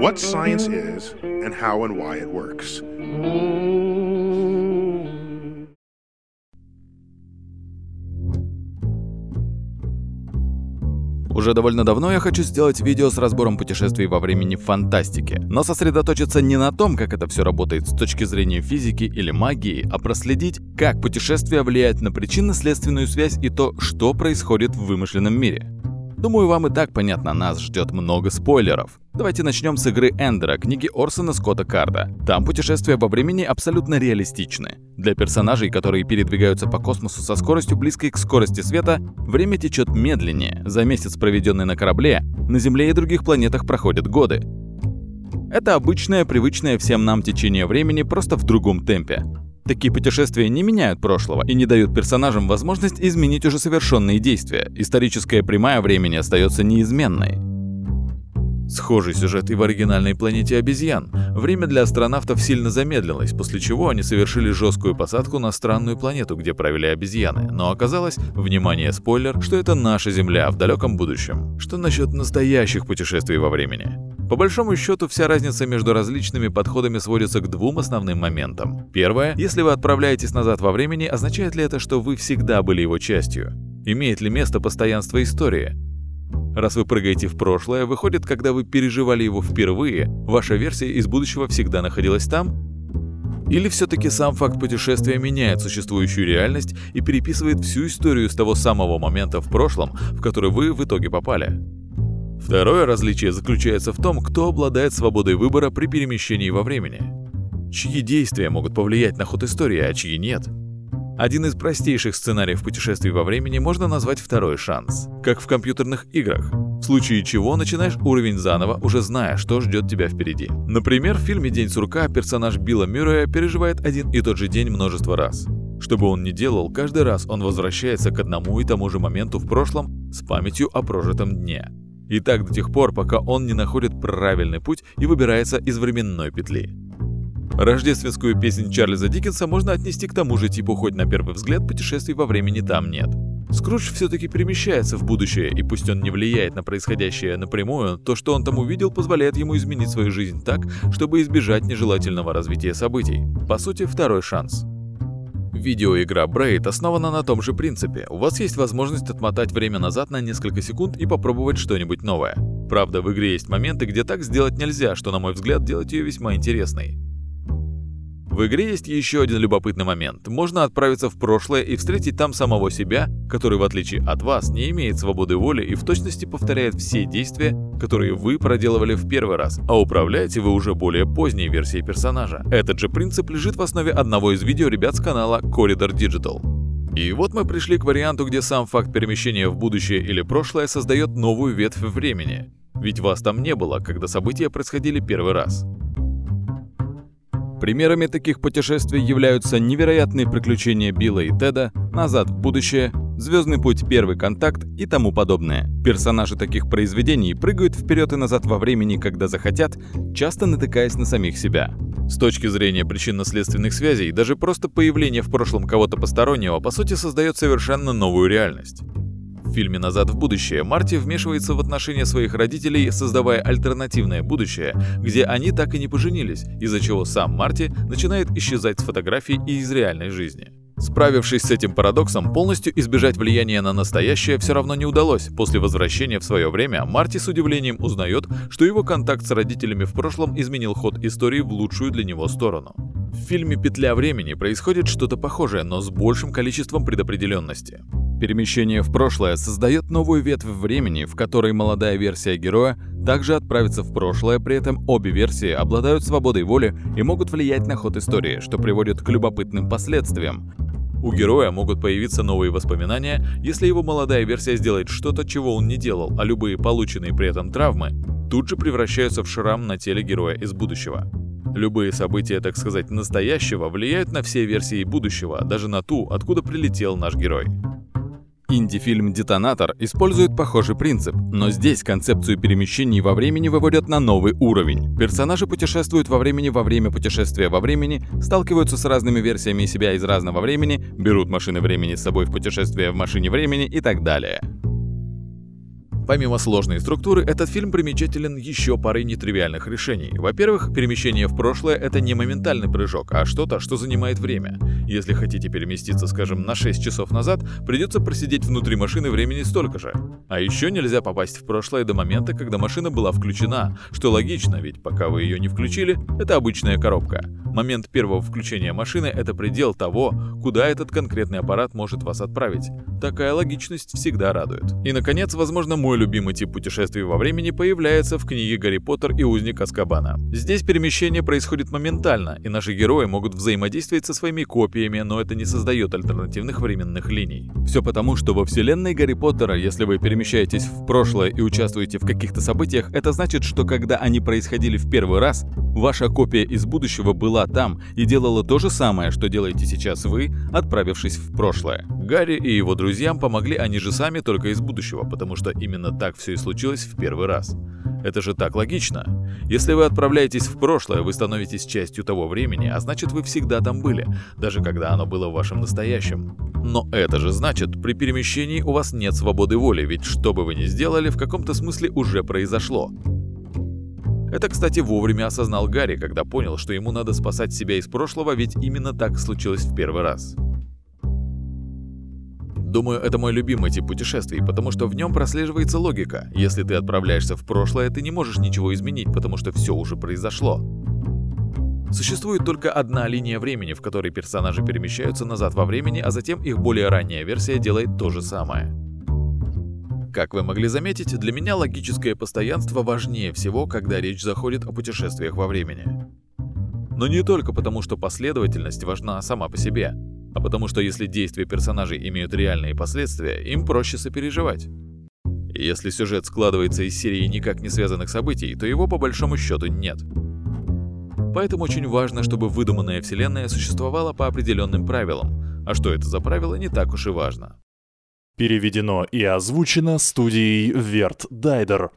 what science is and how and why it works. Уже довольно давно я хочу сделать видео с разбором путешествий во времени в фантастике, но сосредоточиться не на том, как это все работает с точки зрения физики или магии, а проследить, как путешествия влияют на причинно-следственную связь и то, что происходит в вымышленном мире. Думаю, вам и так понятно, нас ждет много спойлеров. Давайте начнем с игры Эндера, книги Орсона Скотта Карда. Там путешествия во времени абсолютно реалистичны. Для персонажей, которые передвигаются по космосу со скоростью близкой к скорости света, время течет медленнее. За месяц, проведенный на корабле, на Земле и других планетах проходят годы. Это обычное, привычное всем нам течение времени, просто в другом темпе. Такие путешествия не меняют прошлого и не дают персонажам возможность изменить уже совершенные действия. Историческая прямая времени остается неизменной. Схожий сюжет и в оригинальной планете обезьян. Время для астронавтов сильно замедлилось, после чего они совершили жесткую посадку на странную планету, где правили обезьяны. Но оказалось, внимание, спойлер, что это наша Земля в далеком будущем. Что насчет настоящих путешествий во времени? По большому счету, вся разница между различными подходами сводится к двум основным моментам. Первое, если вы отправляетесь назад во времени, означает ли это, что вы всегда были его частью? Имеет ли место постоянство истории? Раз вы прыгаете в прошлое, выходит, когда вы переживали его впервые, ваша версия из будущего всегда находилась там? Или все-таки сам факт путешествия меняет существующую реальность и переписывает всю историю с того самого момента в прошлом, в который вы в итоге попали? Второе различие заключается в том, кто обладает свободой выбора при перемещении во времени. Чьи действия могут повлиять на ход истории, а чьи нет. Один из простейших сценариев путешествий во времени можно назвать второй шанс, как в компьютерных играх, в случае чего начинаешь уровень заново, уже зная, что ждет тебя впереди. Например, в фильме «День сурка» персонаж Билла Мюррея переживает один и тот же день множество раз. Что бы он ни делал, каждый раз он возвращается к одному и тому же моменту в прошлом с памятью о прожитом дне. И так до тех пор, пока он не находит правильный путь и выбирается из временной петли. Рождественскую песнь Чарльза Диккенса можно отнести к тому же типу, хоть на первый взгляд путешествий во времени там нет. Скрудж все-таки перемещается в будущее, и пусть он не влияет на происходящее напрямую, то, что он там увидел, позволяет ему изменить свою жизнь так, чтобы избежать нежелательного развития событий. По сути, второй шанс. Видеоигра Braid основана на том же принципе. У вас есть возможность отмотать время назад на несколько секунд и попробовать что-нибудь новое. Правда, в игре есть моменты, где так сделать нельзя, что, на мой взгляд, делает ее весьма интересной. В игре есть еще один любопытный момент. Можно отправиться в прошлое и встретить там самого себя, который, в отличие от вас, не имеет свободы воли и в точности повторяет все действия, которые вы проделывали в первый раз, а управляете вы уже более поздней версией персонажа. Этот же принцип лежит в основе одного из видео ребят с канала Corridor Digital. И вот мы пришли к варианту, где сам факт перемещения в будущее или прошлое создает новую ветвь времени. Ведь вас там не было, когда события происходили первый раз. Примерами таких путешествий являются невероятные приключения Билла и Теда, «Назад в будущее», «Звездный путь. Первый контакт» и тому подобное. Персонажи таких произведений прыгают вперед и назад во времени, когда захотят, часто натыкаясь на самих себя. С точки зрения причинно-следственных связей, даже просто появление в прошлом кого-то постороннего по сути создает совершенно новую реальность. В фильме «Назад в будущее» Марти вмешивается в отношения своих родителей, создавая альтернативное будущее, где они так и не поженились, из-за чего сам Марти начинает исчезать с фотографий и из реальной жизни. Справившись с этим парадоксом, полностью избежать влияния на настоящее все равно не удалось. После возвращения в свое время Марти с удивлением узнает, что его контакт с родителями в прошлом изменил ход истории в лучшую для него сторону. В фильме «Петля времени» происходит что-то похожее, но с большим количеством предопределенности. Перемещение в прошлое создает новую ветвь времени, в которой молодая версия героя также отправится в прошлое, при этом обе версии обладают свободой воли и могут влиять на ход истории, что приводит к любопытным последствиям. У героя могут появиться новые воспоминания, если его молодая версия сделает что-то, чего он не делал, а любые полученные при этом травмы тут же превращаются в шрам на теле героя из будущего. Любые события, так сказать, настоящего влияют на все версии будущего, даже на ту, откуда прилетел наш герой. Инди-фильм «Детонатор» использует похожий принцип, но здесь концепцию перемещений во времени выводят на новый уровень. Персонажи путешествуют во времени во время путешествия во времени, сталкиваются с разными версиями себя из разного времени, берут машины времени с собой в путешествие в машине времени и так далее. Помимо сложной структуры, этот фильм примечателен еще парой нетривиальных решений. Во-первых, перемещение в прошлое — это не моментальный прыжок, а что-то, что занимает время. Если хотите переместиться, скажем, на 6 часов назад, придется просидеть внутри машины времени столько же. А еще нельзя попасть в прошлое до момента, когда машина была включена, что логично, ведь пока вы ее не включили, это обычная коробка. Момент первого включения машины — это предел того, куда этот конкретный аппарат может вас отправить. Такая логичность всегда радует. И, наконец, возможно, мой любимый тип путешествий во времени появляется в книге «Гарри Поттер и узник Аскабана». Здесь перемещение происходит моментально, и наши герои могут взаимодействовать со своими копиями, но это не создает альтернативных временных линий. Все потому, что во вселенной Гарри Поттера, если вы перемещаетесь в прошлое и участвуете в каких-то событиях, это значит, что когда они происходили в первый раз, ваша копия из будущего была там и делала то же самое, что делаете сейчас вы, отправившись в прошлое. Гарри и его друзьям помогли они же сами только из будущего, потому что именно так все и случилось в первый раз. Это же так логично. Если вы отправляетесь в прошлое, вы становитесь частью того времени, а значит вы всегда там были, даже когда оно было в вашем настоящем. Но это же значит, при перемещении у вас нет свободы воли, ведь что бы вы ни сделали, в каком-то смысле уже произошло. Это, кстати, вовремя осознал Гарри, когда понял, что ему надо спасать себя из прошлого, ведь именно так случилось в первый раз. Думаю, это мой любимый тип путешествий, потому что в нем прослеживается логика. Если ты отправляешься в прошлое, ты не можешь ничего изменить, потому что все уже произошло. Существует только одна линия времени, в которой персонажи перемещаются назад во времени, а затем их более ранняя версия делает то же самое. Как вы могли заметить, для меня логическое постоянство важнее всего, когда речь заходит о путешествиях во времени. Но не только потому, что последовательность важна сама по себе – а потому что если действия персонажей имеют реальные последствия, им проще сопереживать. Если сюжет складывается из серии никак не связанных событий, то его по большому счету нет. Поэтому очень важно, чтобы выдуманная вселенная существовала по определенным правилам, а что это за правила, не так уж и важно. Переведено и озвучено студией Верт Дайдер.